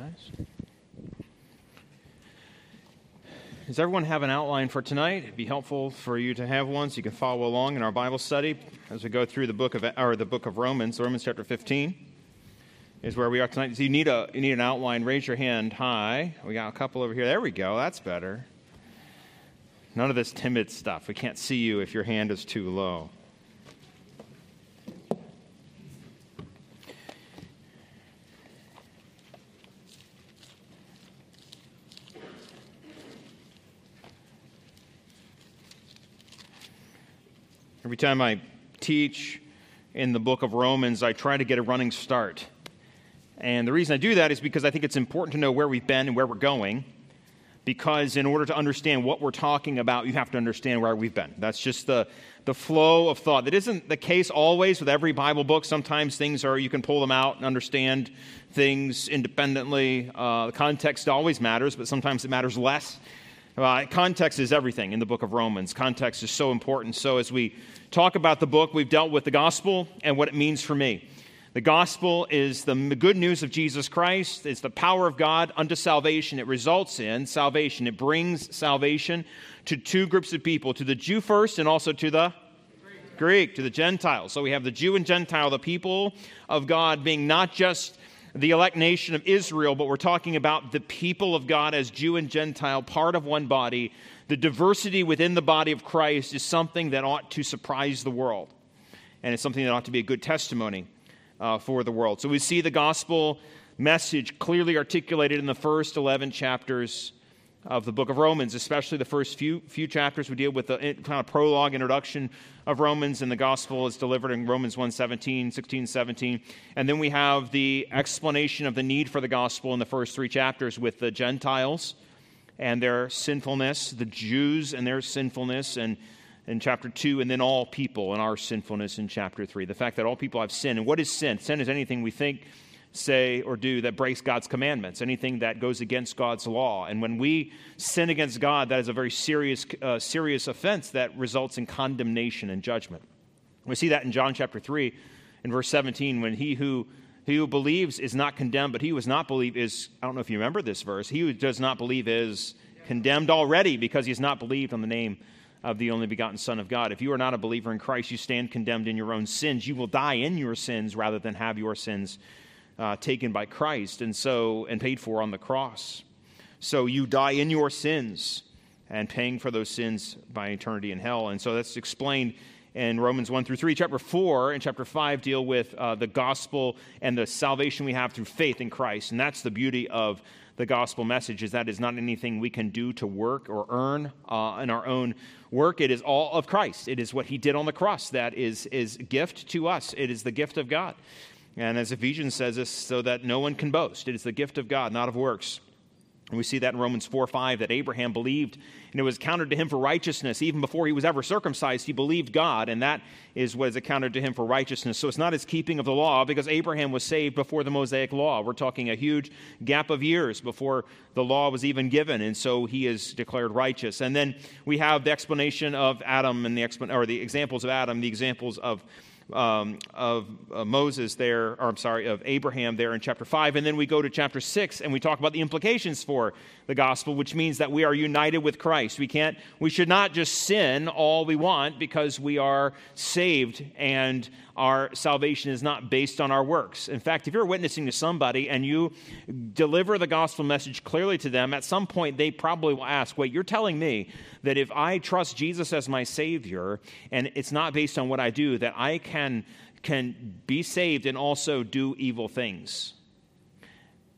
guys. Does everyone have an outline for tonight? It'd be helpful for you to have one so you can follow along in our Bible study as we go through the book of or the book of Romans, Romans chapter 15 is where we are tonight. So you need a you need an outline. Raise your hand high. We got a couple over here. There we go. That's better. None of this timid stuff. We can't see you if your hand is too low. Time I teach in the book of Romans, I try to get a running start. And the reason I do that is because I think it's important to know where we've been and where we're going. Because in order to understand what we're talking about, you have to understand where we've been. That's just the, the flow of thought. That isn't the case always with every Bible book. Sometimes things are, you can pull them out and understand things independently. Uh, the context always matters, but sometimes it matters less. Uh, context is everything in the book of Romans. Context is so important. So, as we talk about the book, we've dealt with the gospel and what it means for me. The gospel is the good news of Jesus Christ. It's the power of God unto salvation. It results in salvation. It brings salvation to two groups of people to the Jew first and also to the Greek, Greek to the Gentiles. So we have the Jew and Gentile, the people of God being not just the elect nation of Israel, but we're talking about the people of God as Jew and Gentile, part of one body. The diversity within the body of Christ is something that ought to surprise the world. And it's something that ought to be a good testimony uh, for the world. So we see the gospel message clearly articulated in the first 11 chapters of the book of Romans, especially the first few, few chapters. We deal with the kind of prologue introduction of Romans, and the gospel is delivered in Romans 1 17, 16, 17. And then we have the explanation of the need for the gospel in the first three chapters with the Gentiles and their sinfulness, the Jews and their sinfulness, and in chapter 2, and then all people and our sinfulness in chapter 3. The fact that all people have sin. And what is sin? Sin is anything we think say or do that breaks God's commandments, anything that goes against God's law. And when we sin against God, that is a very serious, uh, serious offense that results in condemnation and judgment. We see that in John chapter 3, in verse 17, when he who he who believes is not condemned, but he who does not believe is, I don't know if you remember this verse, he who does not believe is condemned already because he has not believed on the name of the only begotten Son of God. If you are not a believer in Christ, you stand condemned in your own sins. You will die in your sins rather than have your sins uh, taken by Christ and so and paid for on the cross. So you die in your sins and paying for those sins by eternity in hell. And so that's explained in Romans 1 through 3. Chapter 4 and chapter 5 deal with uh, the gospel and the salvation we have through faith in Christ. And that's the beauty of the gospel message is that is not anything we can do to work or earn uh, in our own work. It is all of Christ. It is what he did on the cross that is, is gift to us. It is the gift of God. And as Ephesians says this, so that no one can boast. It is the gift of God, not of works. And we see that in Romans 4 5 that Abraham believed and it was counted to him for righteousness. Even before he was ever circumcised, he believed God, and that is what is accounted to him for righteousness. So it's not his keeping of the law because Abraham was saved before the Mosaic law. We're talking a huge gap of years before the law was even given, and so he is declared righteous. And then we have the explanation of Adam and the, or the examples of Adam, the examples of um, of uh, Moses there, or I'm sorry, of Abraham there in chapter 5. And then we go to chapter 6 and we talk about the implications for the gospel, which means that we are united with Christ. We can't, we should not just sin all we want because we are saved and our salvation is not based on our works. In fact, if you're witnessing to somebody and you deliver the gospel message clearly to them, at some point they probably will ask, Wait, you're telling me that if I trust Jesus as my Savior and it's not based on what I do, that I can, can be saved and also do evil things?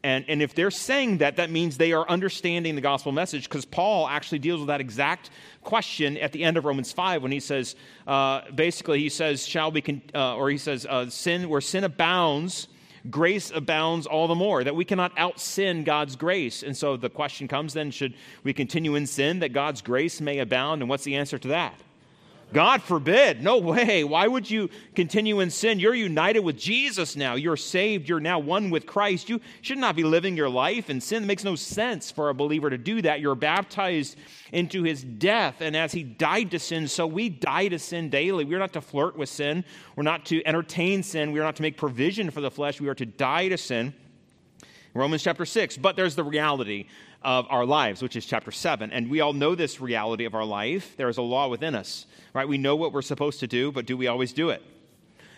And, and if they're saying that, that means they are understanding the gospel message because Paul actually deals with that exact question at the end of Romans 5 when he says, uh, basically, he says, shall we, con- uh, or he says, uh, sin, where sin abounds, grace abounds all the more, that we cannot out sin God's grace. And so the question comes then, should we continue in sin that God's grace may abound? And what's the answer to that? God forbid. No way. Why would you continue in sin? You're united with Jesus now. You're saved. You're now one with Christ. You should not be living your life in sin. It makes no sense for a believer to do that. You're baptized into his death. And as he died to sin, so we die to sin daily. We're not to flirt with sin. We're not to entertain sin. We're not to make provision for the flesh. We are to die to sin. Romans chapter 6. But there's the reality of our lives, which is chapter 7. And we all know this reality of our life. There is a law within us, right? We know what we're supposed to do, but do we always do it?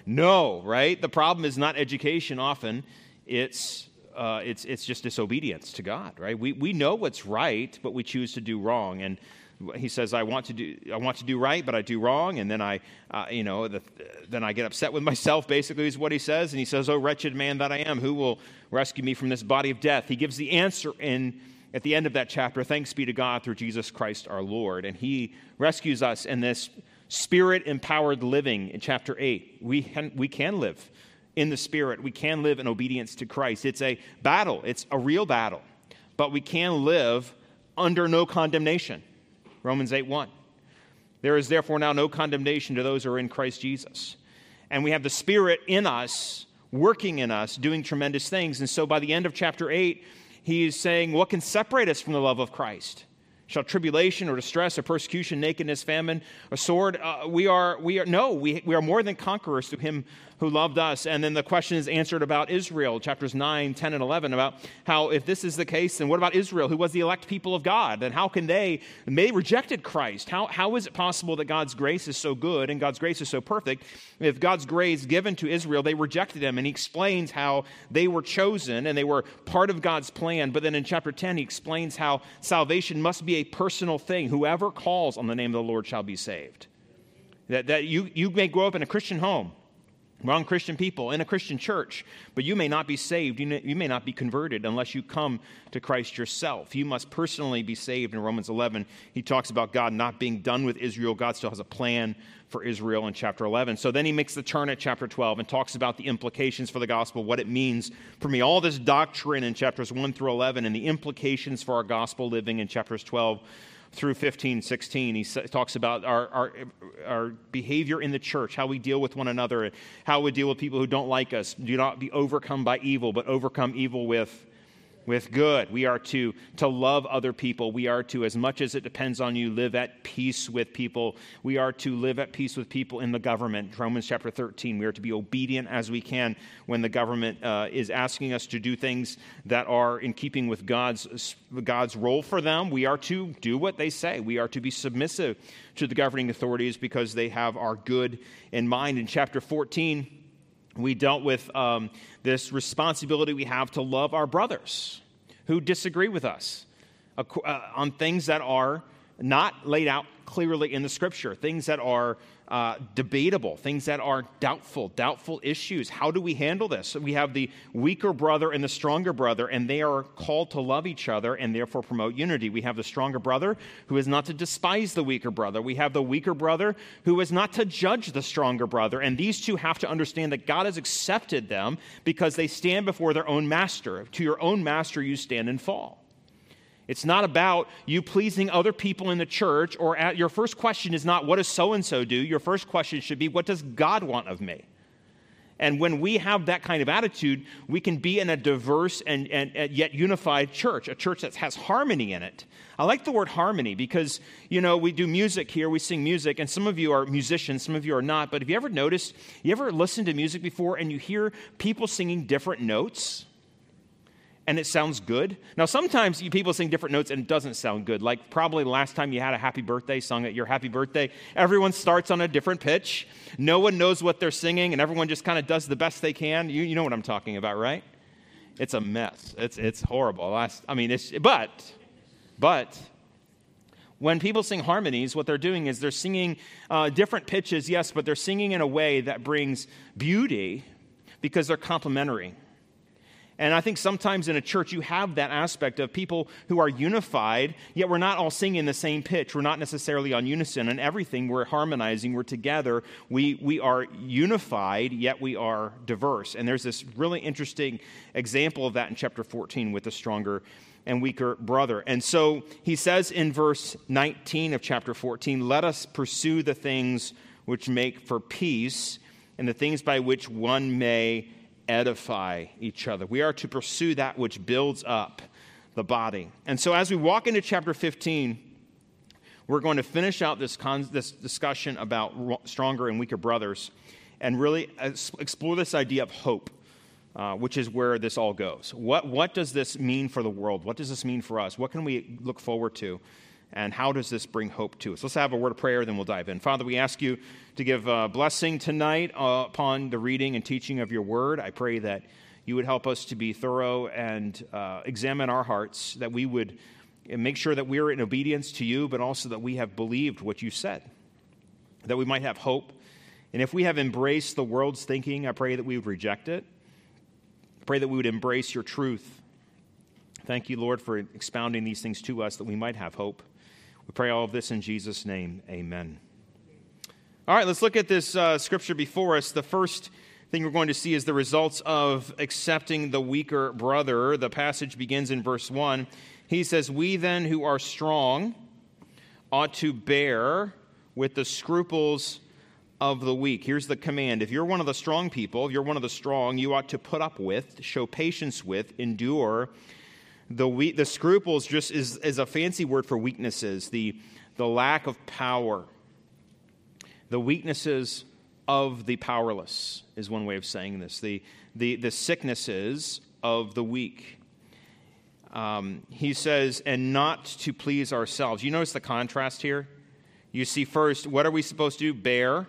No, right? The problem is not education often, it's, uh, it's, it's just disobedience to God, right? We, we know what's right, but we choose to do wrong. And he says, I want to do, I want to do right, but I do wrong. And then I, uh, you know, the, then I get upset with myself, basically, is what he says. And he says, Oh, wretched man that I am, who will rescue me from this body of death? He gives the answer in, at the end of that chapter Thanks be to God through Jesus Christ our Lord. And he rescues us in this spirit empowered living in chapter 8. We can, we can live in the spirit, we can live in obedience to Christ. It's a battle, it's a real battle, but we can live under no condemnation. Romans 8 1. There is therefore now no condemnation to those who are in Christ Jesus. And we have the Spirit in us, working in us, doing tremendous things. And so by the end of chapter 8, he is saying, What can separate us from the love of Christ? Shall tribulation or distress or persecution, nakedness, famine, a sword? Uh, we are, we are, no, we, we are more than conquerors through him who loved us. And then the question is answered about Israel, chapters 9, 10, and 11, about how if this is the case, then what about Israel, who was the elect people of God? And how can they, they rejected Christ. How, how is it possible that God's grace is so good and God's grace is so perfect? If God's grace given to Israel, they rejected him. And he explains how they were chosen and they were part of God's plan. But then in chapter 10, he explains how salvation must be a personal thing. Whoever calls on the name of the Lord shall be saved. That, that you, you may grow up in a Christian home among Christian people in a Christian church, but you may not be saved. You may not be converted unless you come to Christ yourself. You must personally be saved. In Romans 11, he talks about God not being done with Israel. God still has a plan for Israel in chapter 11. So then he makes the turn at chapter 12 and talks about the implications for the gospel, what it means for me. All this doctrine in chapters 1 through 11 and the implications for our gospel living in chapters 12 through 15, 16. He talks about our, our, our behavior in the church, how we deal with one another, how we deal with people who don't like us. Do not be overcome by evil, but overcome evil with with good. We are to, to love other people. We are to, as much as it depends on you, live at peace with people. We are to live at peace with people in the government. Romans chapter 13. We are to be obedient as we can when the government uh, is asking us to do things that are in keeping with God's, God's role for them. We are to do what they say. We are to be submissive to the governing authorities because they have our good in mind. In chapter 14, we dealt with um, this responsibility we have to love our brothers who disagree with us uh, on things that are not laid out clearly in the scripture, things that are uh, debatable, things that are doubtful, doubtful issues. How do we handle this? We have the weaker brother and the stronger brother, and they are called to love each other and therefore promote unity. We have the stronger brother who is not to despise the weaker brother. We have the weaker brother who is not to judge the stronger brother. And these two have to understand that God has accepted them because they stand before their own master. To your own master, you stand and fall. It's not about you pleasing other people in the church, or at, your first question is not, what does so and so do? Your first question should be, what does God want of me? And when we have that kind of attitude, we can be in a diverse and, and, and, yet unified church, a church that has harmony in it. I like the word harmony because, you know, we do music here, we sing music, and some of you are musicians, some of you are not. But have you ever noticed, you ever listened to music before and you hear people singing different notes? And it sounds good. Now, sometimes people sing different notes and it doesn't sound good. Like probably last time you had a happy birthday sung at your happy birthday, everyone starts on a different pitch. No one knows what they're singing, and everyone just kind of does the best they can. You, you know what I'm talking about, right? It's a mess. It's, it's horrible. Last, I mean, it's, but, but, when people sing harmonies, what they're doing is they're singing uh, different pitches, yes, but they're singing in a way that brings beauty because they're complementary. And I think sometimes in a church you have that aspect of people who are unified, yet we're not all singing the same pitch. We're not necessarily on unison and everything. We're harmonizing, we're together. We, we are unified, yet we are diverse. And there's this really interesting example of that in chapter 14 with the stronger and weaker brother. And so he says in verse 19 of chapter 14, Let us pursue the things which make for peace and the things by which one may edify each other. We are to pursue that which builds up the body. And so, as we walk into chapter 15, we're going to finish out this, con- this discussion about stronger and weaker brothers and really explore this idea of hope. uh, which is where this all goes. What, what does this mean for the world? What does this mean for us? What can we look forward to? And how does this bring hope to us? Let's have a word of prayer, then we'll dive in. Father, we ask you to give a blessing tonight uh, upon the reading and teaching of your word. I pray that you would help us to be thorough and uh, examine our hearts, that we would make sure that we're in obedience to you, but also that we have believed what you said, that we might have hope. And if we have embraced the world's thinking, I pray that we would reject it. I pray that we would embrace your truth. Thank you, Lord, for expounding these things to us that we might have hope. We pray all of this in Jesus' name. Amen. All right, let's look at this uh, scripture before us. The first thing we're going to see is the results of accepting the weaker brother. The passage begins in verse 1. He says, We then who are strong ought to bear with the scruples of the weak. Here's the command if you're one of the strong people, if you're one of the strong, you ought to put up with, show patience with, endure. The, we, the scruples just is, is a fancy word for weaknesses, the, the lack of power, the weaknesses of the powerless is one way of saying this, the, the, the sicknesses of the weak. Um, he says, and not to please ourselves. You notice the contrast here? You see, first, what are we supposed to do? Bear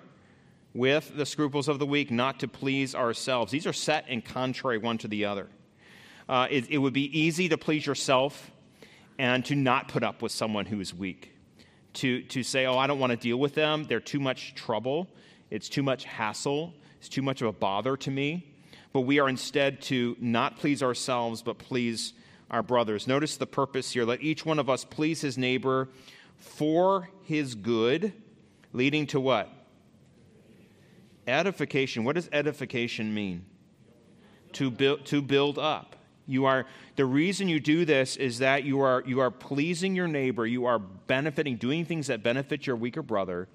with the scruples of the weak, not to please ourselves. These are set in contrary one to the other. Uh, it, it would be easy to please yourself and to not put up with someone who is weak. To, to say, oh, I don't want to deal with them. They're too much trouble. It's too much hassle. It's too much of a bother to me. But we are instead to not please ourselves, but please our brothers. Notice the purpose here. Let each one of us please his neighbor for his good, leading to what? Edification. What does edification mean? To build, to build up. You are the reason you do this is that you are you are pleasing your neighbor, you are benefiting, doing things that benefit your weaker brother,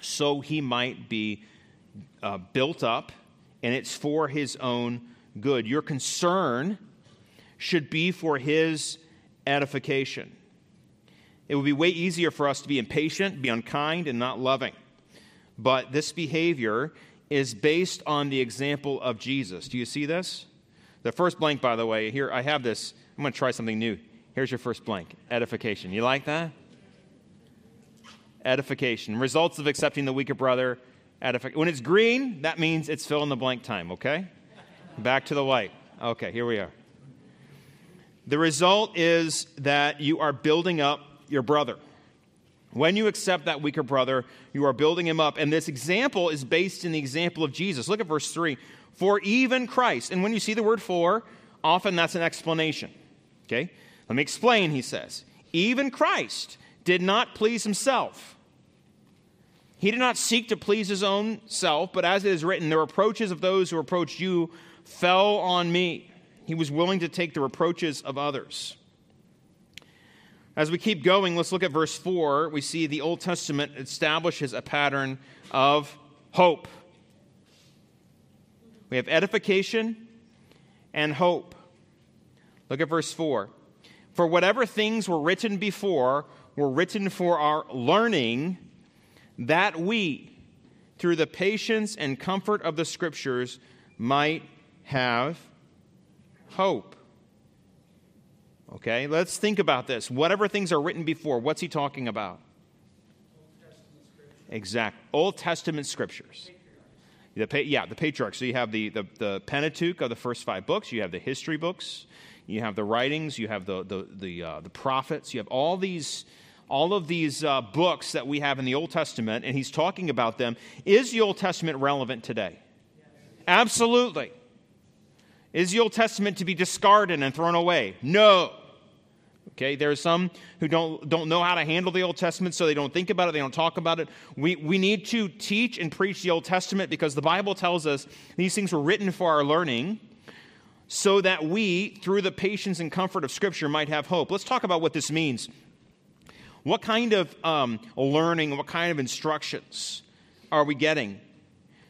so he might be uh, built up, and it's for his own good. Your concern should be for his edification. It would be way easier for us to be impatient, be unkind, and not loving. But this behavior is based on the example of Jesus. Do you see this? The first blank, by the way, here I have this. I'm going to try something new. Here's your first blank edification. You like that? Edification. Results of accepting the weaker brother. Edific- when it's green, that means it's fill in the blank time, okay? Back to the white. Okay, here we are. The result is that you are building up your brother. When you accept that weaker brother, you are building him up. And this example is based in the example of Jesus. Look at verse 3. For even Christ, and when you see the word for, often that's an explanation. Okay? Let me explain, he says. Even Christ did not please himself. He did not seek to please his own self, but as it is written, the reproaches of those who approached you fell on me. He was willing to take the reproaches of others. As we keep going, let's look at verse 4. We see the Old Testament establishes a pattern of hope. We have edification and hope. Look at verse 4. For whatever things were written before were written for our learning, that we, through the patience and comfort of the Scriptures, might have hope. Okay, let's think about this. Whatever things are written before, what's he talking about? Exact. Old Testament scriptures. The, yeah, the patriarchs. So you have the, the, the, Pentateuch of the first five books, you have the history books, you have the writings, you have the, the, the, uh, the prophets, you have all these, all of these uh, books that we have in the Old Testament, and he's talking about them. Is the Old Testament relevant today? Absolutely. Is the Old Testament to be discarded and thrown away? No. Okay, there are some who don't, don't know how to handle the Old Testament, so they don't think about it, they don't talk about it. We, we need to teach and preach the Old Testament because the Bible tells us these things were written for our learning so that we, through the patience and comfort of Scripture, might have hope. Let's talk about what this means. What kind of um, learning, what kind of instructions are we getting?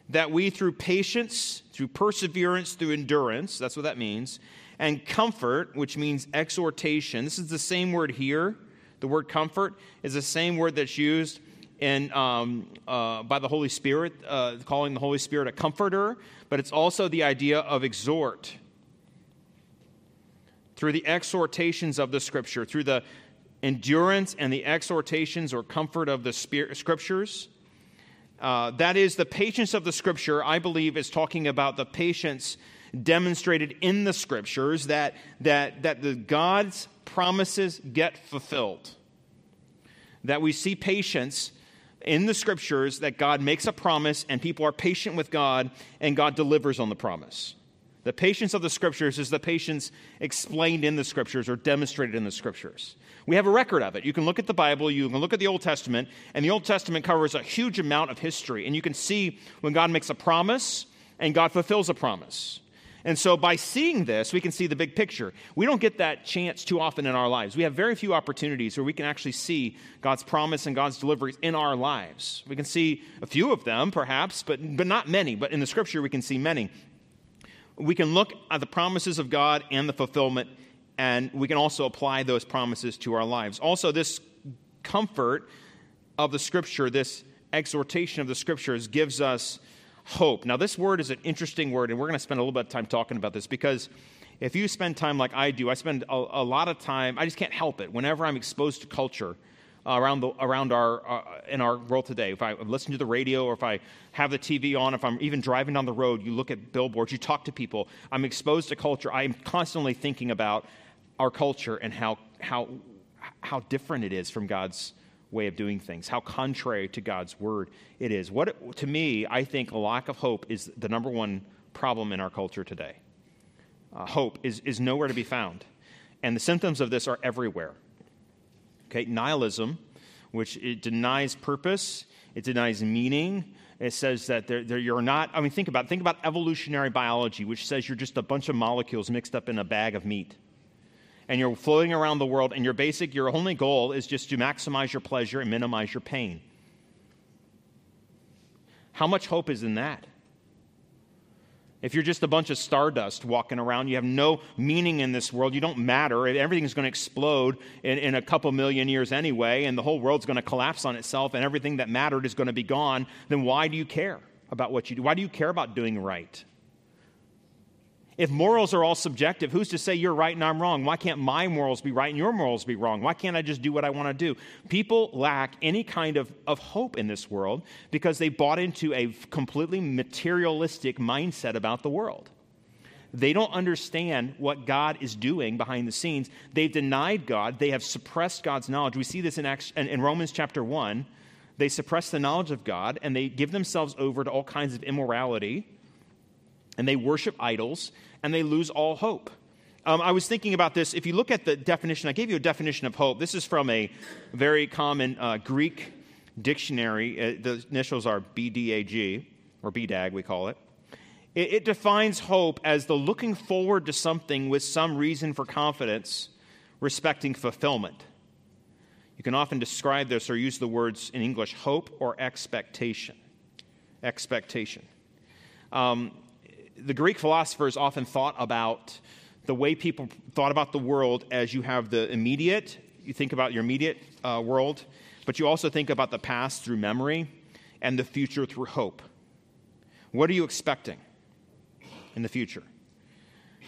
That we, through patience, through perseverance, through endurance, that's what that means, and comfort, which means exhortation. This is the same word here. The word comfort is the same word that's used and um, uh, by the Holy Spirit, uh, calling the Holy Spirit a comforter, but it's also the idea of exhort. Through the exhortations of the Scripture, through the endurance and the exhortations or comfort of the Scriptures. Uh, that is, the patience of the Scripture, I believe, is talking about the patience demonstrated in the Scriptures that, that, that the God's promises get fulfilled. That we see patience in the scriptures that God makes a promise and people are patient with God and God delivers on the promise. The patience of the scriptures is the patience explained in the scriptures or demonstrated in the scriptures. We have a record of it. You can look at the Bible, you can look at the Old Testament, and the Old Testament covers a huge amount of history. And you can see when God makes a promise and God fulfills a promise. And so by seeing this, we can see the big picture. We don't get that chance too often in our lives. We have very few opportunities where we can actually see God's promise and God's deliveries in our lives. We can see a few of them, perhaps, but, but not many. But in the scripture, we can see many. We can look at the promises of God and the fulfillment, and we can also apply those promises to our lives. Also, this comfort of the scripture, this exhortation of the scriptures, gives us hope. Now, this word is an interesting word, and we're going to spend a little bit of time talking about this because if you spend time like I do, I spend a, a lot of time, I just can't help it. Whenever I'm exposed to culture, uh, around, the, around our, uh, in our world today. If I listen to the radio or if I have the TV on, if I'm even driving down the road, you look at billboards, you talk to people, I'm exposed to culture. I'm constantly thinking about our culture and how, how, how different it is from God's way of doing things, how contrary to God's word it is. What, to me, I think a lack of hope is the number one problem in our culture today. Uh, hope is, is nowhere to be found. And the symptoms of this are everywhere. Okay, nihilism, which it denies purpose, it denies meaning. It says that they're, they're, you're not, I mean, think about, think about evolutionary biology, which says you're just a bunch of molecules mixed up in a bag of meat and you're floating around the world, and your basic, your only goal is just to maximize your pleasure and minimize your pain. How much hope is in that? If you're just a bunch of stardust walking around, you have no meaning in this world, you don't matter, everything's going to explode in, in a couple million years anyway, and the whole world's going to collapse on itself, and everything that mattered is going to be gone, then why do you care about what you do? Why do you care about doing right? If morals are all subjective, who's to say you're right and I'm wrong? Why can't my morals be right and your morals be wrong? Why can't I just do what I want to do? People lack any kind of, of hope in this world because they bought into a completely materialistic mindset about the world. They don't understand what God is doing behind the scenes. They've denied God, they have suppressed God's knowledge. We see this in, Acts, in, in Romans chapter 1. They suppress the knowledge of God and they give themselves over to all kinds of immorality and they worship idols and they lose all hope. Um, I was thinking about this. If you look at the definition, I gave you a definition of hope. This is from a very common uh, Greek dictionary. Uh, the initials are BDAG, or BDAG, we call it. it. It defines hope as the looking forward to something with some reason for confidence respecting fulfillment. You can often describe this or use the words in English hope or expectation. Expectation. Um, the Greek philosophers often thought about the way people thought about the world as you have the immediate, you think about your immediate uh, world, but you also think about the past through memory and the future through hope. What are you expecting in the future?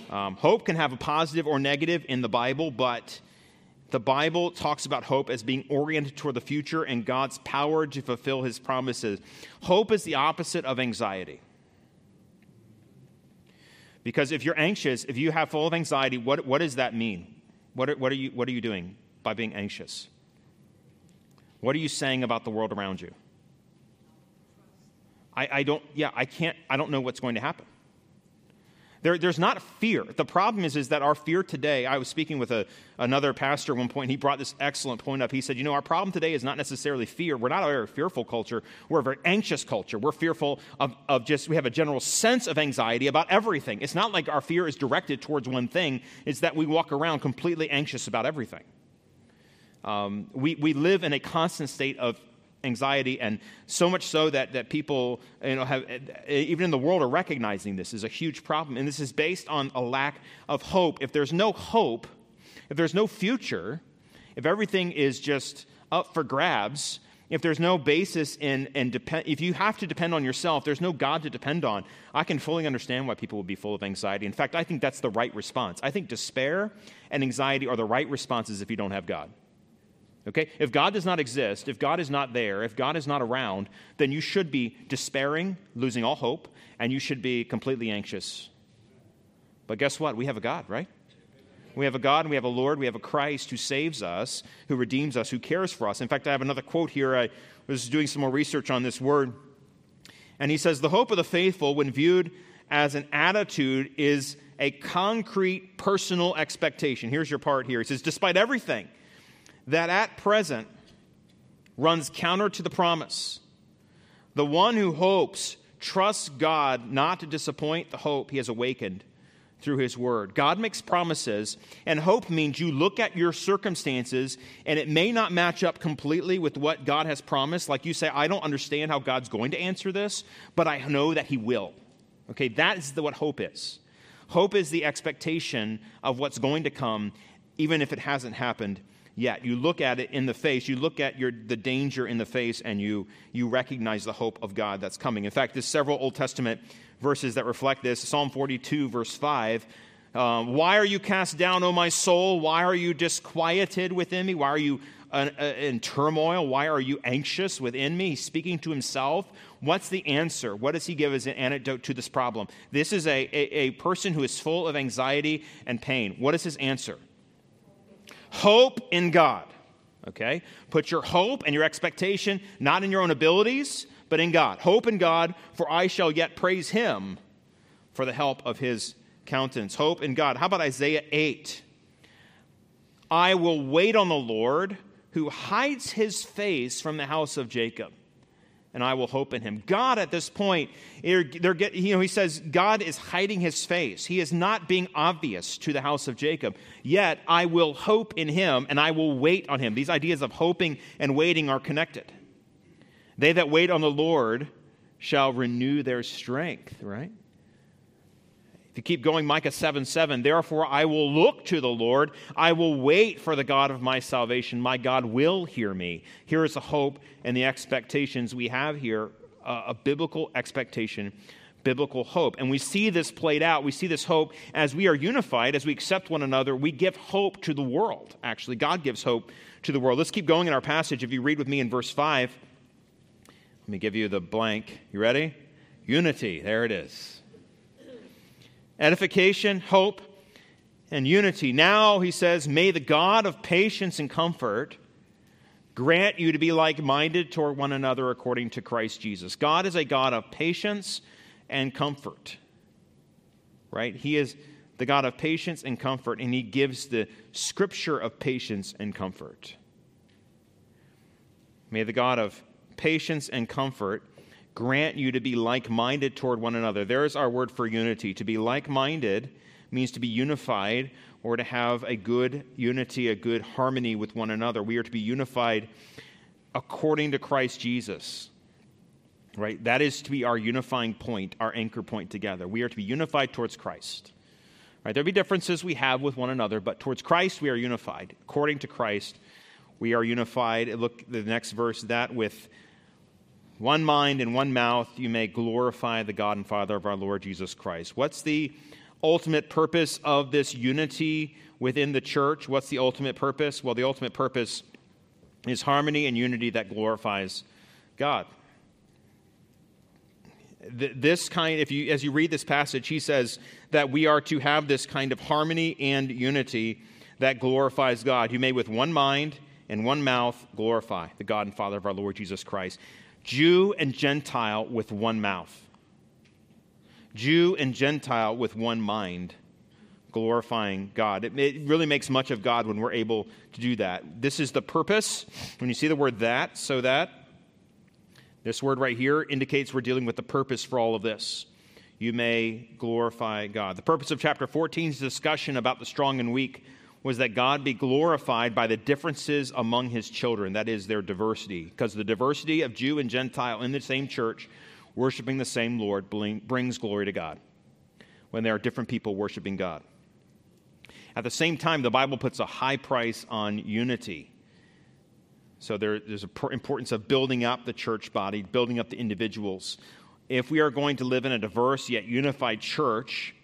Um, hope can have a positive or negative in the Bible, but the Bible talks about hope as being oriented toward the future and God's power to fulfill his promises. Hope is the opposite of anxiety. Because if you're anxious, if you have full of anxiety, what, what does that mean? What are, what, are you, what are you doing by being anxious? What are you saying about the world around you? I, I don't, yeah, I can't, I don't know what's going to happen. There, there's not fear. The problem is, is that our fear today, I was speaking with a, another pastor at one point, and he brought this excellent point up. He said, You know, our problem today is not necessarily fear. We're not a very fearful culture. We're a very anxious culture. We're fearful of, of just, we have a general sense of anxiety about everything. It's not like our fear is directed towards one thing, it's that we walk around completely anxious about everything. Um, we, we live in a constant state of anxiety, and so much so that, that people, you know, have, even in the world, are recognizing this is a huge problem. And this is based on a lack of hope. If there's no hope, if there's no future, if everything is just up for grabs, if there's no basis in, in depend, if you have to depend on yourself, there's no God to depend on. I can fully understand why people would be full of anxiety. In fact, I think that's the right response. I think despair and anxiety are the right responses if you don't have God. Okay? If God does not exist, if God is not there, if God is not around, then you should be despairing, losing all hope, and you should be completely anxious. But guess what? We have a God, right? We have a God and we have a Lord. We have a Christ who saves us, who redeems us, who cares for us. In fact, I have another quote here. I was doing some more research on this word. And he says, The hope of the faithful, when viewed as an attitude, is a concrete personal expectation. Here's your part here. He says, Despite everything that at present runs counter to the promise, the one who hopes trusts God not to disappoint the hope he has awakened through His Word. God makes promises, and hope means you look at your circumstances, and it may not match up completely with what God has promised. Like you say, I don't understand how God's going to answer this, but I know that He will. Okay, that is the, what hope is. Hope is the expectation of what's going to come, even if it hasn't happened yet. You look at it in the face, you look at your, the danger in the face, and you, you recognize the hope of God that's coming. In fact, there's several Old Testament verses that reflect this. Psalm 42, verse 5. Uh, Why are you cast down, O my soul? Why are you disquieted within me? Why are you uh, uh, in turmoil? Why are you anxious within me? He's speaking to himself. What's the answer? What does he give as an antidote to this problem? This is a, a, a person who is full of anxiety and pain. What is his answer? Hope in God. Okay? Put your hope and your expectation not in your own abilities, but in God. Hope in God, for I shall yet praise him for the help of his countenance. Hope in God. How about Isaiah 8? I will wait on the Lord who hides his face from the house of Jacob and I will hope in him. God, at this point, they're, get, you know, he says God is hiding his face. He is not being obvious to the house of Jacob. Yet I will hope in him and I will wait on him. These ideas of hoping and waiting are connected. They that wait on the Lord shall renew their strength, right? If you keep going, Micah 7 7, therefore I will look to the Lord. I will wait for the God of my salvation. My God will hear me. Here is the hope and the expectations we have here uh, a biblical expectation, biblical hope. And we see this played out. We see this hope as we are unified, as we accept one another. We give hope to the world, actually. God gives hope to the world. Let's keep going in our passage. If you read with me in verse 5, let me give you the blank. You ready? Unity. There it is edification, hope, and unity. Now, he says, may the God of patience and comfort grant you to be like minded toward one another according to Christ Jesus. God is a God of patience and comfort, right? He is the God of patience and comfort, and he gives the scripture of patience and comfort. May the God of patience and comfort grant you to be like minded toward one another. There's our word for unity. To be like minded means to be unified or to have a good unity, a good harmony with one another. We are to be unified according to Christ Jesus. Right? That is to be our unifying point, our anchor point together. We are to be unified towards Christ. Right? There'll be differences we have with one another, but towards Christ we are unified. According to Christ, we are unified. Look the next verse that with one mind and one mouth, you may glorify the God and Father of our Lord Jesus Christ. What's the ultimate purpose of this unity within the church? What's the ultimate purpose? Well, the ultimate purpose is harmony and unity that glorifies God. This kind, if you, as you read this passage, he says that we are to have this kind of harmony and unity that glorifies God. You may, with one mind and one mouth, glorify the God and Father of our Lord Jesus Christ. Jew and Gentile with one mouth. Jew and Gentile with one mind, glorifying God. It, it, really makes much of God when we're able to do that. This is the purpose. When you see the word that, so that, this word right here indicates we're dealing with the purpose for all of this. You may glorify God. The purpose of chapter 14's discussion about the strong and weak was that God be glorified by the differences among his children, that is, their diversity. Because the diversity of Jew and Gentile in the same church, worshiping the same Lord, brings glory to God when there are different people worshiping God. At the same time, the Bible puts a high price on unity. So there, there's an importance of building up the church body, building up the individuals. If we are going to live in a diverse yet unified church,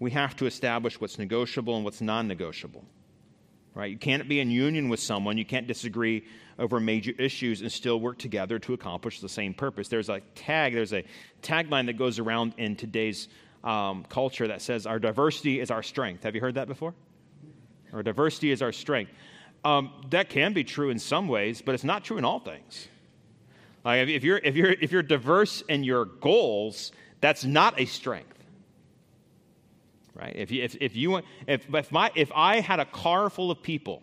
we have to establish what's negotiable and what's non negotiable. Right? You can't be in union with someone, you can't disagree over major issues and still work together to accomplish the same purpose. There's a tag, there's a tagline that goes around in today's um, culture that says, Our diversity is our strength. Have you heard that before? Our diversity is our strength. Um, that can be true in some ways, but it's not true in all things. Like if you're, if, you're, if you're diverse in your goals, that's not a strength right? If you, if, if you want, if, if, my, if I had a car full of people,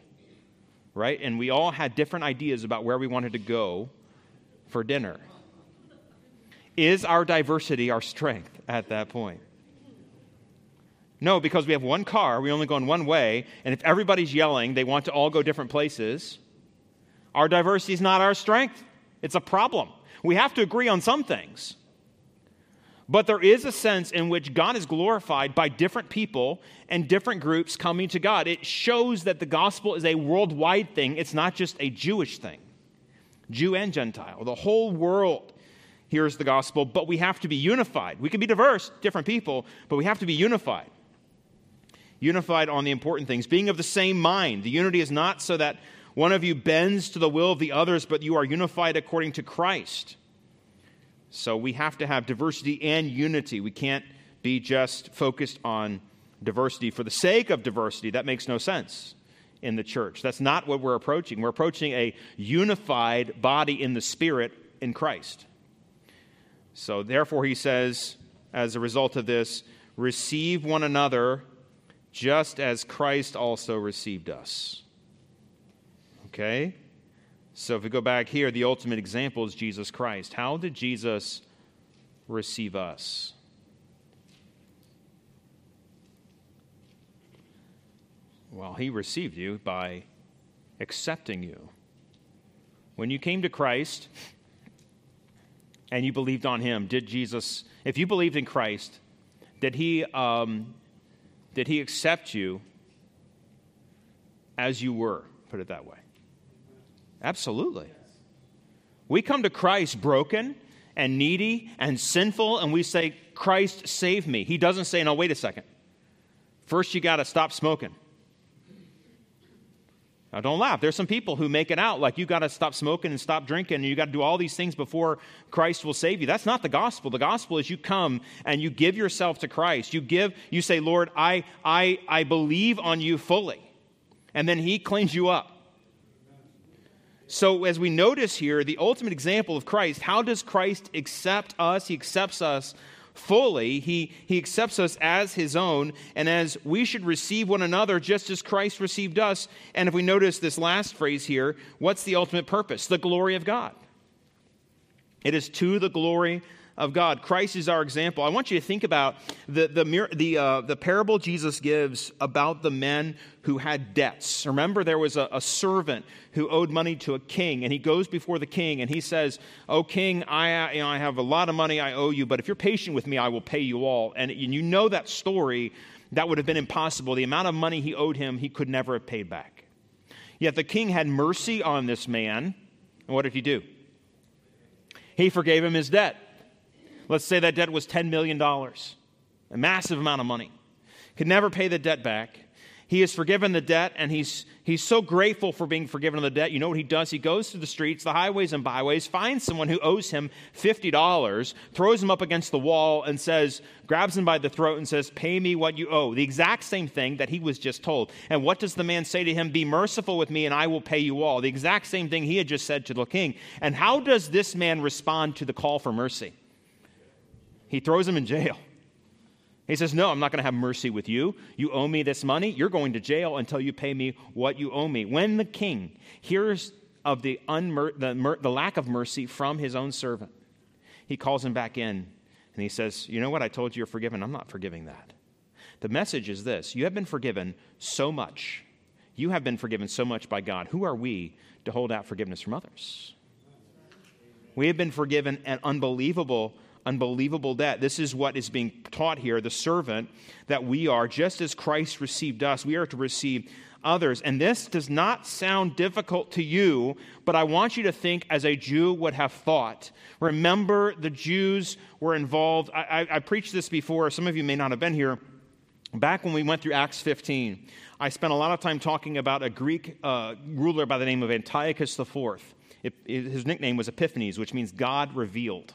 right, and we all had different ideas about where we wanted to go for dinner, is our diversity our strength at that point? No, because we have one car, we only go in one way, and if everybody's yelling, they want to all go different places, our diversity is not our strength. It's a problem. We have to agree on some things. But there is a sense in which God is glorified by different people and different groups coming to God. It shows that the gospel is a worldwide thing, it's not just a Jewish thing. Jew and Gentile, the whole world hears the gospel, but we have to be unified. We can be diverse, different people, but we have to be unified. Unified on the important things, being of the same mind. The unity is not so that one of you bends to the will of the others, but you are unified according to Christ. So we have to have diversity and unity. We can't be just focused on diversity for the sake of diversity. That makes no sense in the church. That's not what we're approaching. We're approaching a unified body in the Spirit in Christ. So, therefore, he says, as a result of this, receive one another just as Christ also received us. Okay? So if we go back here, the ultimate example is Jesus Christ. How did Jesus receive us? Well, he received you by accepting you. When you came to Christ and you believed on him, did Jesus, if you believed in Christ, did he, um, did he accept you as you were? Put it that way. Absolutely. We come to Christ broken and needy and sinful, and we say, Christ, save me. He doesn't say, no, wait a second. First, you got to stop smoking. Now, don't laugh. There's some people who make it out like you got to stop smoking and stop drinking, and you got to do all these things before Christ will save you. That's not the gospel. The gospel is you come and you give yourself to Christ. You give, you say, Lord, I, I, I believe on you fully. And then He cleans you up. So, as we notice here, the ultimate example of Christ, how does Christ accept us? He accepts us fully. He, he accepts us as his own, and as we should receive one another just as Christ received us. And if we notice this last phrase here, what's the ultimate purpose? The glory of God. It is to the glory of God. Christ is our example. I want you to think about the, the, the, uh, the parable Jesus gives about the men who had debts. Remember, there was a, a, servant who owed money to a king, and he goes before the king and he says, Oh, king, I, you know, I have a lot of money I owe you, but if you're patient with me, I will pay you all. And you know that story, that would have been impossible. The amount of money he owed him, he could never have paid back. Yet the king had mercy on this man. And what did he do? He forgave him his debt. Let's say that debt was $10 million, a massive amount of money. Could never pay the debt back. He is forgiven the debt, and he's, he's so grateful for being forgiven of the debt. You know what he does? He goes to the streets, the highways, and byways, finds someone who owes him $50, throws him up against the wall, and says, grabs him by the throat and says, Pay me what you owe. The exact same thing that he was just told. And what does the man say to him? Be merciful with me, and I will pay you all. The exact same thing he had just said to the king. And how does this man respond to the call for mercy? He throws him in jail. He says, No, I'm not going to have mercy with you. You owe me this money. You're going to jail until you pay me what you owe me. When the king hears of the, unmer- the, mer- the lack of mercy from his own servant, he calls him back in and he says, You know what? I told you you're forgiven. I'm not forgiving that. The message is this You have been forgiven so much. You have been forgiven so much by God. Who are we to hold out forgiveness from others? We have been forgiven an unbelievable unbelievable debt. This is what is being taught here the servant that we are, just as Christ received us, we are to receive others. And this does not sound difficult to you, but I want you to think as a Jew would have thought. Remember, the Jews were involved. I, I, I preached this before, some of you may not have been here. Back when we went through Acts 15, I spent a lot of time talking about a Greek uh, ruler by the name of Antiochus IV. It, it, his nickname was Epiphanes, which means God revealed.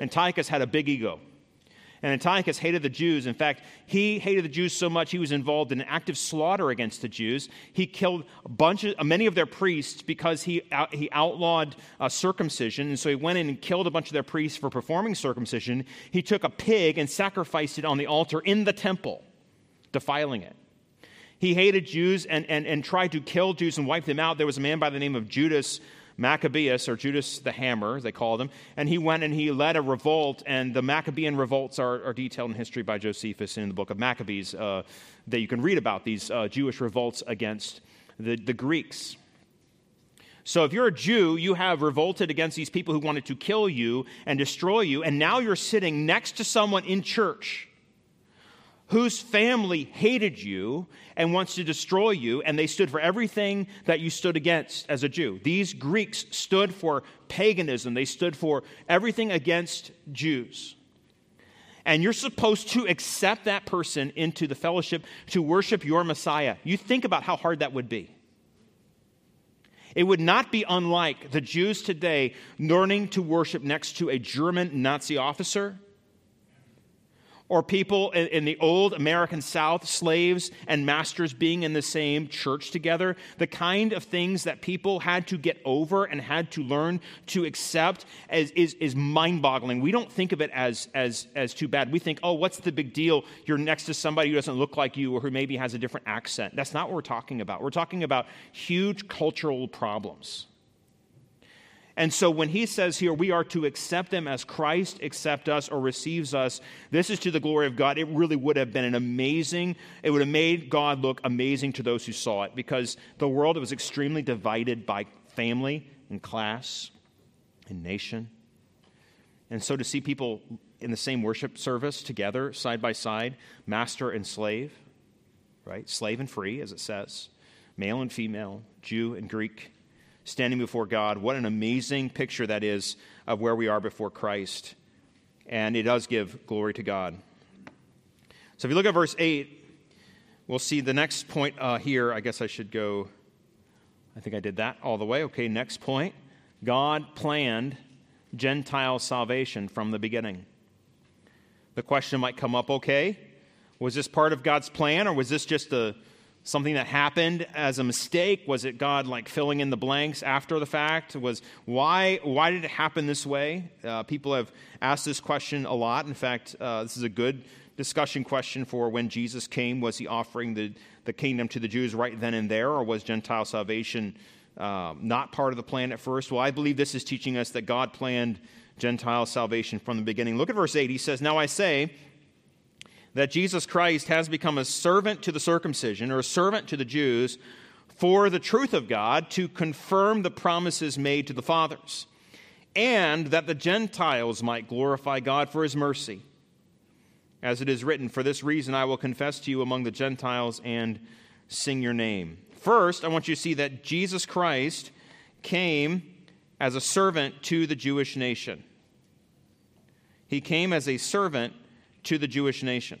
Antiochus had a big ego. And Antiochus hated the Jews. In fact, he hated the Jews so much he was involved in active slaughter against the Jews. He killed a bunch of, many of their priests because he, out, he outlawed uh, circumcision. And so he went in and killed a bunch of their priests for performing circumcision. He took a pig and sacrificed it on the altar in the temple, defiling it. He hated Jews and, and, and tried to kill Jews and wipe them out. There was a man by the name of Judas Maccabeus, or Judas the Hammer, they called him, and he went and he led a revolt, and the Maccabean revolts are, are detailed in history by Josephus in the book of Maccabees uh, that you can read about these uh, Jewish revolts against the, the Greeks. So, if you're a Jew, you have revolted against these people who wanted to kill you and destroy you, and now you're sitting next to someone in church whose family hated you and wants to destroy you, and they stood for everything that you stood against as a Jew. These Greeks stood for paganism, they stood for everything against Jews. And you're supposed to accept that person into the fellowship to worship your Messiah. You think about how hard that would be. It would not be unlike the Jews today learning to worship next to a German Nazi officer or people in, the old American South, slaves and masters being in the same church together, the kind of things that people had to get over and had to learn to accept is, is, is mind boggling. We don't think of it as, as, as too bad. We think, oh, what's the big deal? You're next to somebody who doesn't look like you or who maybe has a different accent. That's not what we're talking about. We're talking about huge cultural problems. And so when he says here, we are to accept them as Christ accepts us or receives us, this is to the glory of God. It really would have been an amazing, it would have made God look amazing to those who saw it because the world was extremely divided by family and class and nation. And so to see people in the same worship service together, side by side, master and slave, right? Slave and free, as it says, male and female, Jew and Greek standing before God. What an amazing picture that is of where we are before Christ. And it does give glory to God. So if you look at verse 8, we'll see the next point uh, here. I guess I should go, I think I did that all the way. Okay, next point. God planned Gentile salvation from the beginning. The question might come up okay, was this part of God's plan, or was this just a something that happened as a mistake? Was it God like filling in the blanks after the fact? Was why why did it happen this way? Uh, people have asked this question a lot. In fact, uh, this is a good discussion question for when Jesus came. Was he offering the, the kingdom to the Jews right then and there, or was Gentile salvation uh, not part of the plan at first? Well, I believe this is teaching us that God planned Gentile salvation from the beginning. Look at verse 8. He says, Now I say, that Jesus Christ has become a servant to the circumcision or a servant to the Jews for the truth of God to confirm the promises made to the fathers, and that the Gentiles might glorify God for his mercy. As it is written, For this reason I will confess to you among the Gentiles and sing your name. First, I want you to see that Jesus Christ came as a servant to the Jewish nation. He came as a servant to the Jewish nation.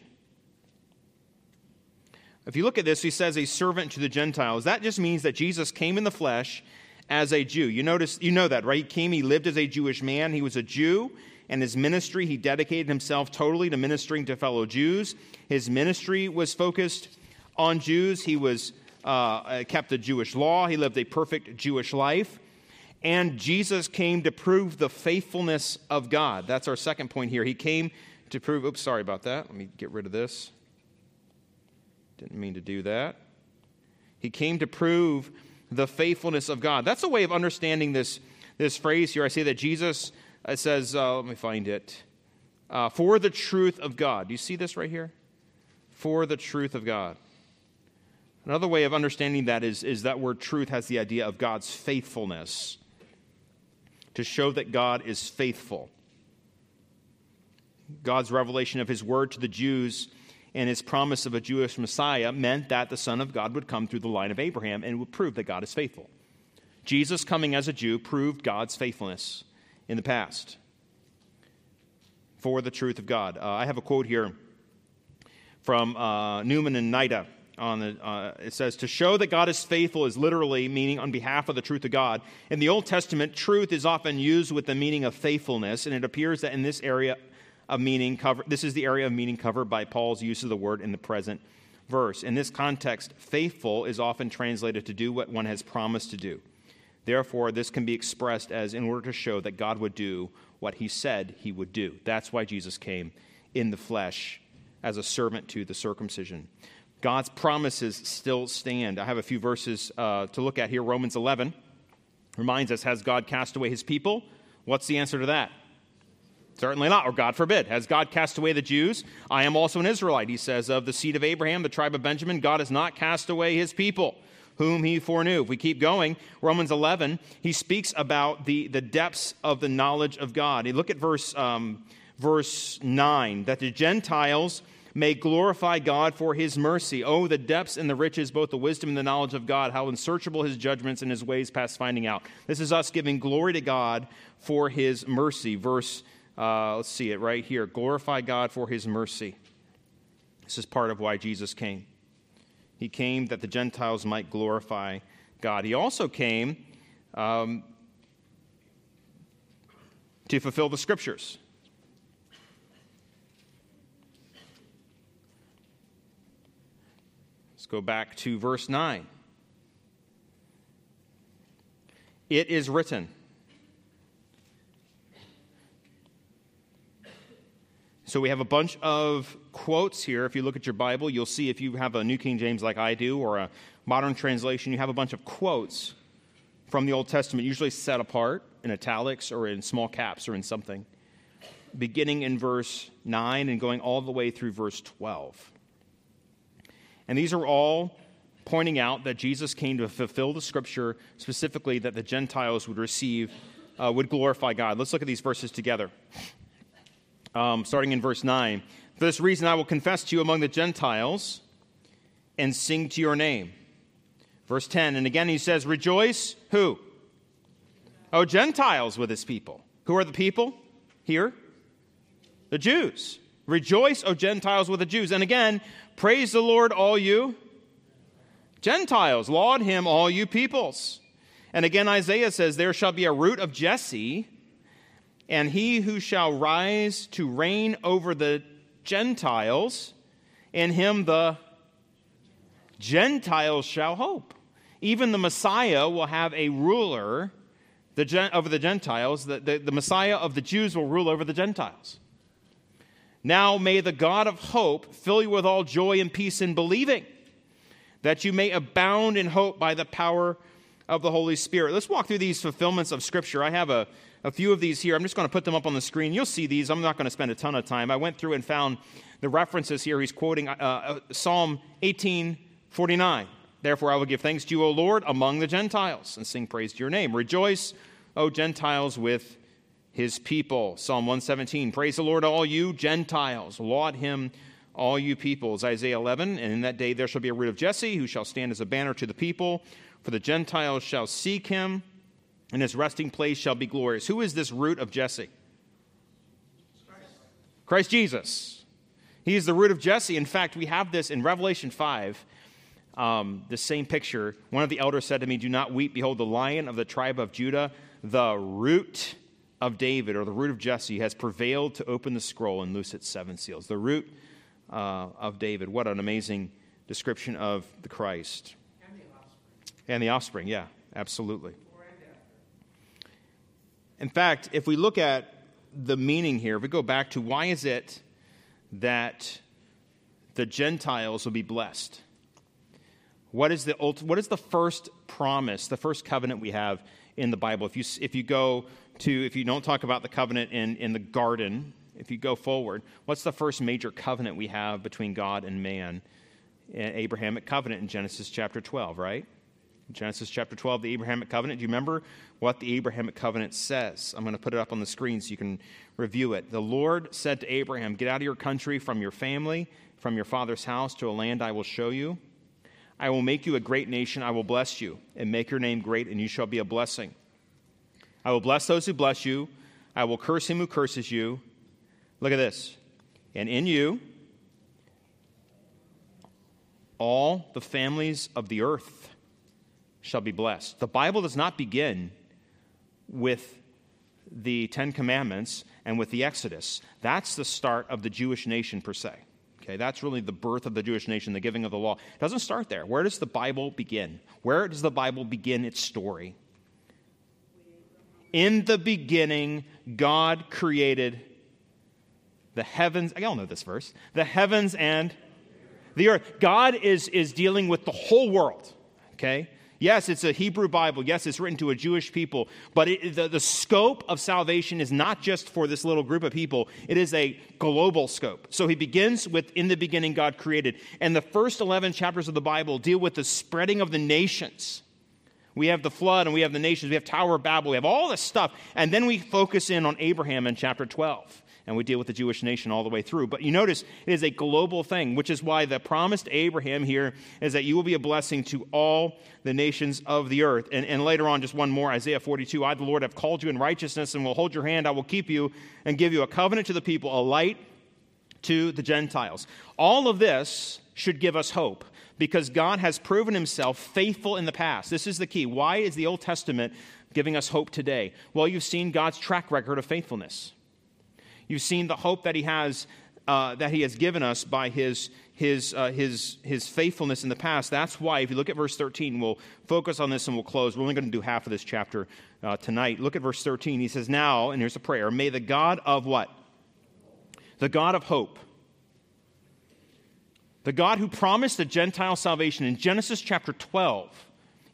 If you look at this, he says a servant to the Gentiles. That just means that Jesus came in the flesh as a Jew. You notice you know that, right? He came, he lived as a Jewish man. He was a Jew, and his ministry, he dedicated himself totally to ministering to fellow Jews. His ministry was focused on Jews. He was uh, kept the Jewish law. He lived a perfect Jewish life. And Jesus came to prove the faithfulness of God. That's our second point here. He came to prove, oops, sorry about that. Let me get rid of this. Didn't mean to do that. He came to prove the faithfulness of God. That's a way of understanding this, this phrase here. I say that Jesus it says, uh, let me find it, uh, for the truth of God. Do you see this right here? For the truth of God. Another way of understanding that is, is that word truth has the idea of God's faithfulness, to show that God is faithful. God's revelation of his word to the Jews and his promise of a Jewish Messiah meant that the Son of God would come through the line of Abraham and would prove that God is faithful. Jesus coming as a Jew proved God's faithfulness in the past for the truth of God. Uh, I have a quote here from uh, Newman and Nida. On the, uh, it says, To show that God is faithful is literally meaning on behalf of the truth of God. In the Old Testament, truth is often used with the meaning of faithfulness, and it appears that in this area of meaning, cover, this is the area of meaning covered by Paul's use of the word in the present verse. In this context, faithful is often translated to do what one has promised to do. Therefore, this can be expressed as in order to show that God would do what he said he would do. That's why Jesus came in the flesh as a servant to the circumcision. God's promises still stand. I have a few verses uh, to look at here. Romans 11 reminds us Has God cast away his people? What's the answer to that? Certainly not, or God forbid. Has God cast away the Jews? I am also an Israelite, he says, of the seed of Abraham, the tribe of Benjamin. God has not cast away his people whom he foreknew. If we keep going, Romans 11, he speaks about the, the depths of the knowledge of God. Look at verse, um, verse 9 that the Gentiles may glorify God for his mercy. Oh, the depths and the riches, both the wisdom and the knowledge of God, how unsearchable his judgments and his ways past finding out. This is us giving glory to God for his mercy. Verse, uh, let's see it right here. Glorify God for his mercy. This is part of why Jesus came. He came that the Gentiles might glorify God. He also came um, to fulfill the scriptures. Let's go back to verse 9. It is written. So we have a bunch of quotes here. If you look at your Bible, you'll see if you have a New King James like I do or a modern translation, you have a bunch of quotes from the Old Testament, usually set apart in italics or in small caps or in something, beginning in verse 9 and going all the way through verse 12. And these are all pointing out that Jesus came to fulfill the scripture, specifically that the Gentiles would receive, uh, would glorify God. Let's look at these verses together um, starting in verse 9. For this reason, I will confess to you among the Gentiles and sing to your name. Verse 10, and again he says, Rejoice, who? Oh, Gentiles with his people. Who are the people here? The Jews. Rejoice, O Gentiles with the Jews. And again, praise the Lord, all you Gentiles. Laud him, all you peoples. And again, Isaiah says, There shall be a root of Jesse and he who shall rise to reign over the Gentiles, in him the Gentiles shall hope. Even the Messiah will have a ruler the, over the Gentiles. The, the, the Messiah of the Jews will rule over the Gentiles. Now may the God of hope fill you with all joy and peace in believing, that you may abound in hope by the power of the Holy Spirit. Let's walk through these fulfillments of Scripture. I have a a few of these here. I'm just going to put them up on the screen. You'll see these. I'm not going to spend a ton of time. I went through and found the references here. He's quoting uh, uh, Psalm 18:49. Therefore, I will give thanks to you, O Lord, among the Gentiles, and sing praise to your name. Rejoice, O Gentiles, with his people. Psalm 117. Praise the Lord, all you Gentiles. Laud him, all you peoples. Isaiah 11. And in that day there shall be a root of Jesse, who shall stand as a banner to the people. For the Gentiles shall seek him and his resting place shall be glorious. Who is this root of Jesse? Christ, Christ Jesus. He is the root of Jesse. In fact, we have this in Revelation 5, um, the same picture. One of the elders said to me, Do not weep. Behold, the lion of the tribe of Judah, the root of David, or the root of Jesse, has prevailed to open the scroll and loose its seven seals. The root uh, of David. What an amazing description of the Christ. And the offspring. And the offspring, yeah, absolutely. In fact, if we look at the meaning here, if we go back to why is it that the Gentiles will be blessed? What is the, what is the first promise, the first covenant we have in the Bible? If you, if you go to, if you don't talk about the covenant in, in the garden, if you go forward, what's the first major covenant we have between God and man? An Abrahamic covenant in Genesis chapter 12, right? Genesis chapter 12, the Abrahamic covenant. Do you remember what the Abrahamic covenant says? I'm going to put it up on the screen so you can review it. The Lord said to Abraham, Get out of your country, from your family, from your father's house, to a land I will show you. I will make you a great nation. I will bless you and make your name great, and you shall be a blessing. I will bless those who bless you. I will curse him who curses you. Look at this. And in you, all the families of the earth shall be blessed. The Bible does not begin with the Ten Commandments and with the Exodus. That's the start of the Jewish nation, per se. Okay, that's really the birth of the Jewish nation, the giving of the law. It doesn't start there. Where does the Bible begin? Where does the Bible begin its story? In the beginning, God created the heavens. I all know this verse. The heavens and the earth. God is, is dealing with the whole world. Okay? Yes, it's a Hebrew Bible. Yes, it's written to a Jewish people. But it, the, the scope of salvation is not just for this little group of people, it is a global scope. So he begins with In the beginning, God created. And the first 11 chapters of the Bible deal with the spreading of the nations. We have the flood and we have the nations. We have Tower of Babel. We have all this stuff. And then we focus in on Abraham in chapter 12 and we deal with the Jewish nation all the way through. But you notice it is a global thing, which is why the promise to Abraham here is that you will be a blessing to all the nations of the earth. And, and later on, just one more Isaiah 42 I, the Lord, have called you in righteousness and will hold your hand. I will keep you and give you a covenant to the people, a light to the Gentiles. All of this should give us hope because God has proven himself faithful in the past. This is the key. Why is the Old Testament giving us hope today? Well, you've seen God's track record of faithfulness. You've seen the hope that he has, uh, that he has given us by his, his, uh, his, his faithfulness in the past. That's why, if you look at verse 13, we'll focus on this and we'll close. We're only going to do half of this chapter uh, tonight. Look at verse 13. He says, Now, and here's a prayer, may the God of what? The God of hope. The God who promised the Gentile salvation in Genesis chapter 12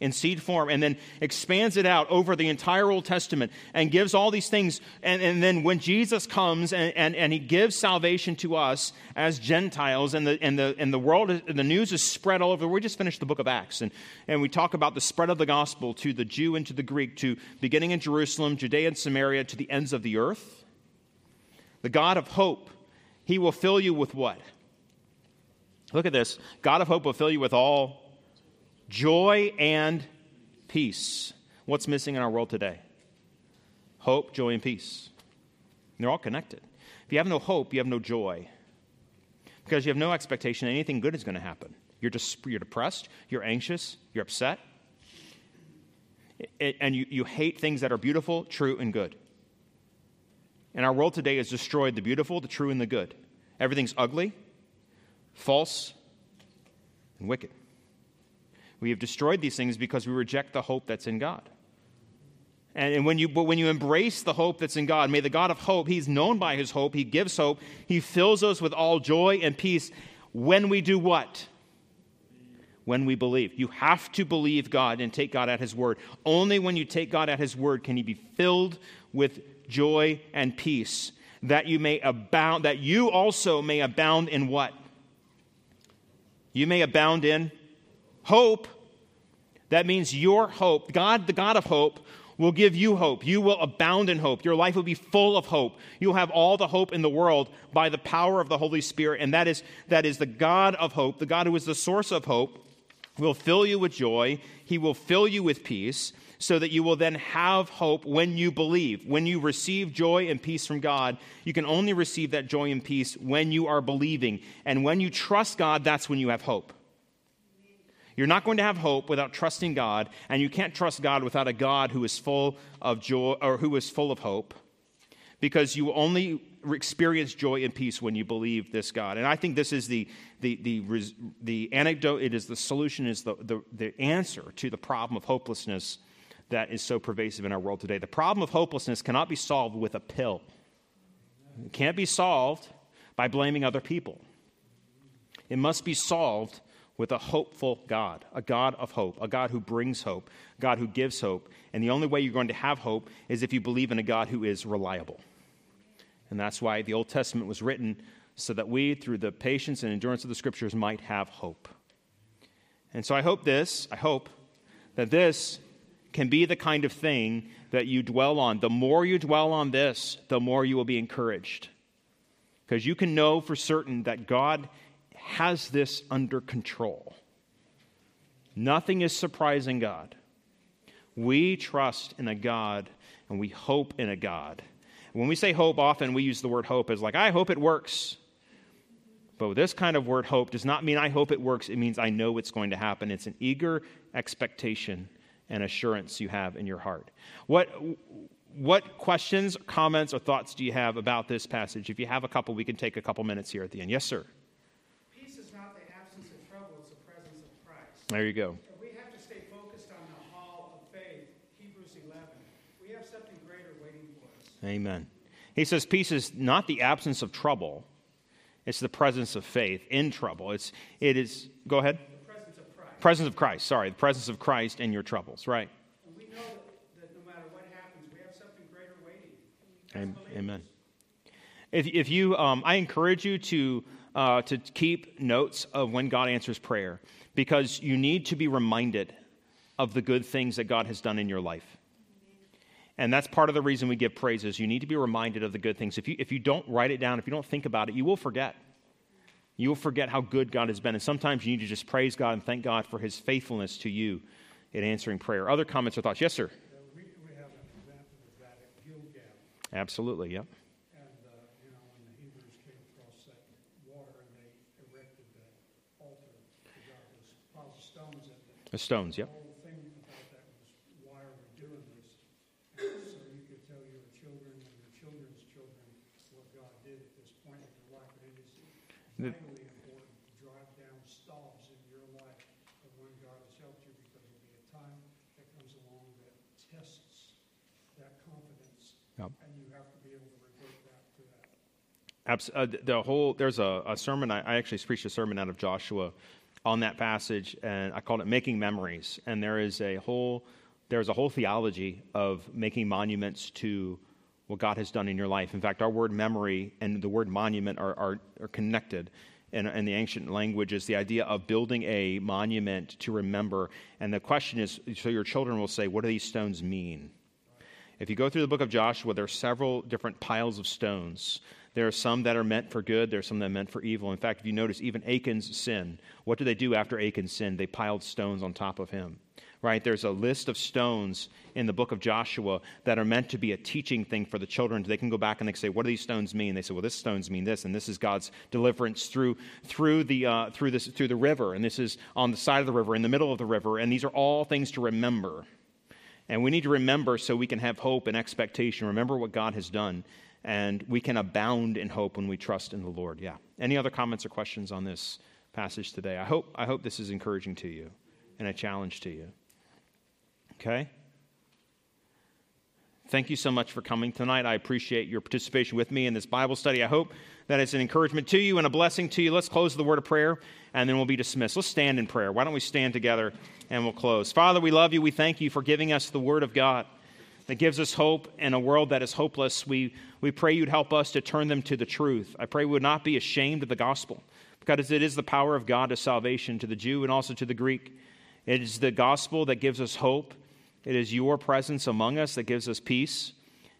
in seed form and then expands it out over the entire Old Testament and gives all these things. And, and then when Jesus comes and, and, and he gives salvation to us as Gentiles and the, and the, and the world, the news is spread all over. We just finished the book of Acts and, and we talk about the spread of the gospel to the Jew and to the Greek, to beginning in Jerusalem, Judea and Samaria, to the ends of the earth. The God of hope, he will fill you with what? Look at this. God of hope will fill you with all joy and peace. What's missing in our world today? Hope, joy, and peace. And they're all connected. If you have no hope, you have no joy. Because you have no expectation anything good is going to happen. You're, just, you're depressed, you're anxious, you're upset, and you, you hate things that are beautiful, true, and good. And our world today has destroyed the beautiful, the true, and the good. Everything's ugly, false, and wicked. We have destroyed these things because we reject the hope that's in God. And, when you, but when you embrace the hope that's in God, may the God of hope, He's known by His hope, He gives hope, He fills us with all joy and peace when we do what? When we believe. You have to believe God and take God at His word. Only when you take God at His word can you be filled with joy and peace, that you may abound, that you also may abound in what? You may abound in hope, that means your hope, God, the God of hope, will give you hope. You will abound in hope. Your life will be full of hope. You'll have all the hope in the world by the power of the Holy Spirit. And that is, that is the God of hope, the God who is the source of hope, will fill you with joy. He will fill you with peace so that you will then have hope when you believe. When you receive joy and peace from God, you can only receive that joy and peace when you are believing. And when you trust God, that's when you have hope. You're not going to have hope without trusting God, and you can't trust God without a God who is full of joy or who is full of hope, because you only experience joy and peace when you believe this God. And I think this is the, the, the, the anecdote, it is the solution, is the, the, the answer to the problem of hopelessness that is so pervasive in our world today. The problem of hopelessness cannot be solved with a pill, it can't be solved by blaming other people. It must be solved with a hopeful God, a God of hope, a God who brings hope, a God who gives hope. And the only way you're going to have hope is if you believe in a God who is reliable. And that's why the Old Testament was written so that we, through the patience and endurance of the scriptures, might have hope. And so I hope this, I hope that this can be the kind of thing that you dwell on. The more you dwell on this, the more you will be encouraged. Because you can know for certain that God has this under control. Nothing is surprising God. We trust in a God and we hope in a God. When we say hope, often we use the word hope as like, I hope it works. But this kind of word hope does not mean I hope it works. It means I know it's going to happen. It's an eager expectation and assurance you have in your heart. What, what questions, comments, or thoughts do you have about this passage? If you have a couple, we can take a couple minutes here at the end. Yes, sir. Peace is not the absence of trouble, it's the presence of Christ. There you go. We have to stay focused on the hall of faith, Hebrews 11. We have something greater waiting for us. Amen. He says peace is not the absence of trouble, it's the presence of faith in trouble. It's, it is, go ahead. The presence of Christ. Presence of Christ, sorry, the presence of Christ in your troubles, right? And we know that, that no matter what happens, we have something greater waiting. Am- Amen. If, if you, um, I encourage you to, uh, to keep notes of when God answers prayer because you need to be reminded of the good things that God has done in your life. And that's part of the reason we give praises. You need to be reminded of the good things. If you, if you don't write it down, if you don't think about it, you will forget. You will forget how good God has been. And sometimes you need to just praise God and thank God for his faithfulness to you in answering prayer. Other comments or thoughts? Yes, sir. Uh, We, we have an example of that at Gilgal. Absolutely, yep. And, uh, you know, when the Hebrews came across that water and they erected that altar to God, those piles of stones in it. The stones, yep. The whole thing about that was, why are we doing this? So you could tell your children and your children's children what God did at this point in your life. It is The- vitally important to drive down stalls in your life of when God has helped you because there'll be a time that comes along that tests that confidence. Yep. And you have to be able to revert back to that. Abs- uh, the whole there's a, a sermon I, I actually preached a sermon out of Joshua on that passage, and I called it "Making Memories." And there is a whole there's a whole theology of making monuments to what God has done in your life. In fact, our word memory and the word monument are, are, are connected. In, in the ancient language, is the idea of building a monument to remember. And the question is so your children will say, What do these stones mean? If you go through the book of Joshua, there are several different piles of stones. There are some that are meant for good, there are some that are meant for evil. In fact, if you notice, even Achan's sin, what do they do after Achan's sin? They piled stones on top of him. Right? There's a list of stones in the book of Joshua that are meant to be a teaching thing for the children. They can go back and they can say, What do these stones mean? They say, Well, this stones mean this, and this is God's deliverance through, through, the, uh, through, this, through the river, and this is on the side of the river, in the middle of the river, and these are all things to remember. And we need to remember so we can have hope and expectation. Remember what God has done. And we can abound in hope when we trust in the Lord. Yeah. Any other comments or questions on this passage today? I hope, I hope this is encouraging to you and a challenge to you. Okay? Thank you so much for coming tonight. I appreciate your participation with me in this Bible study. I hope that it's an encouragement to you and a blessing to you. Let's close the word of prayer and then we'll be dismissed. Let's stand in prayer. Why don't we stand together and we'll close? Father, we love you. We thank you for giving us the word of God that gives us hope in a world that is hopeless. We, we pray you'd help us to turn them to the truth. I pray we would not be ashamed of the gospel because it is the power of God to salvation to the Jew and also to the Greek. It is the gospel that gives us hope. It is your presence among us that gives us peace.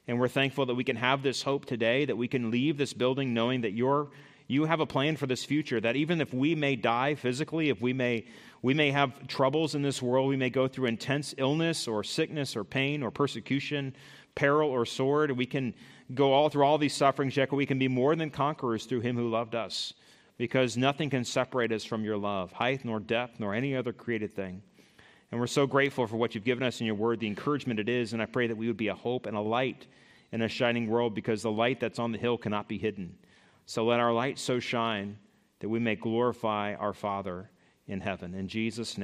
And we're thankful that we can have this hope today, that we can leave this building knowing that you're, you have a plan for this future, that even if we may die physically, if we may, we may have troubles in this world, we may go through intense illness or sickness or pain or persecution, peril or sword, we can go all through all these sufferings, yet we can be more than conquerors through him who loved us, because nothing can separate us from your love, height nor depth nor any other created thing. And we're so grateful for what you've given us in your word, the encouragement it is. And I pray that we would be a hope and a light in a shining world because the light that's on the hill cannot be hidden. So let our light so shine that we may glorify our Father in heaven. In Jesus' name.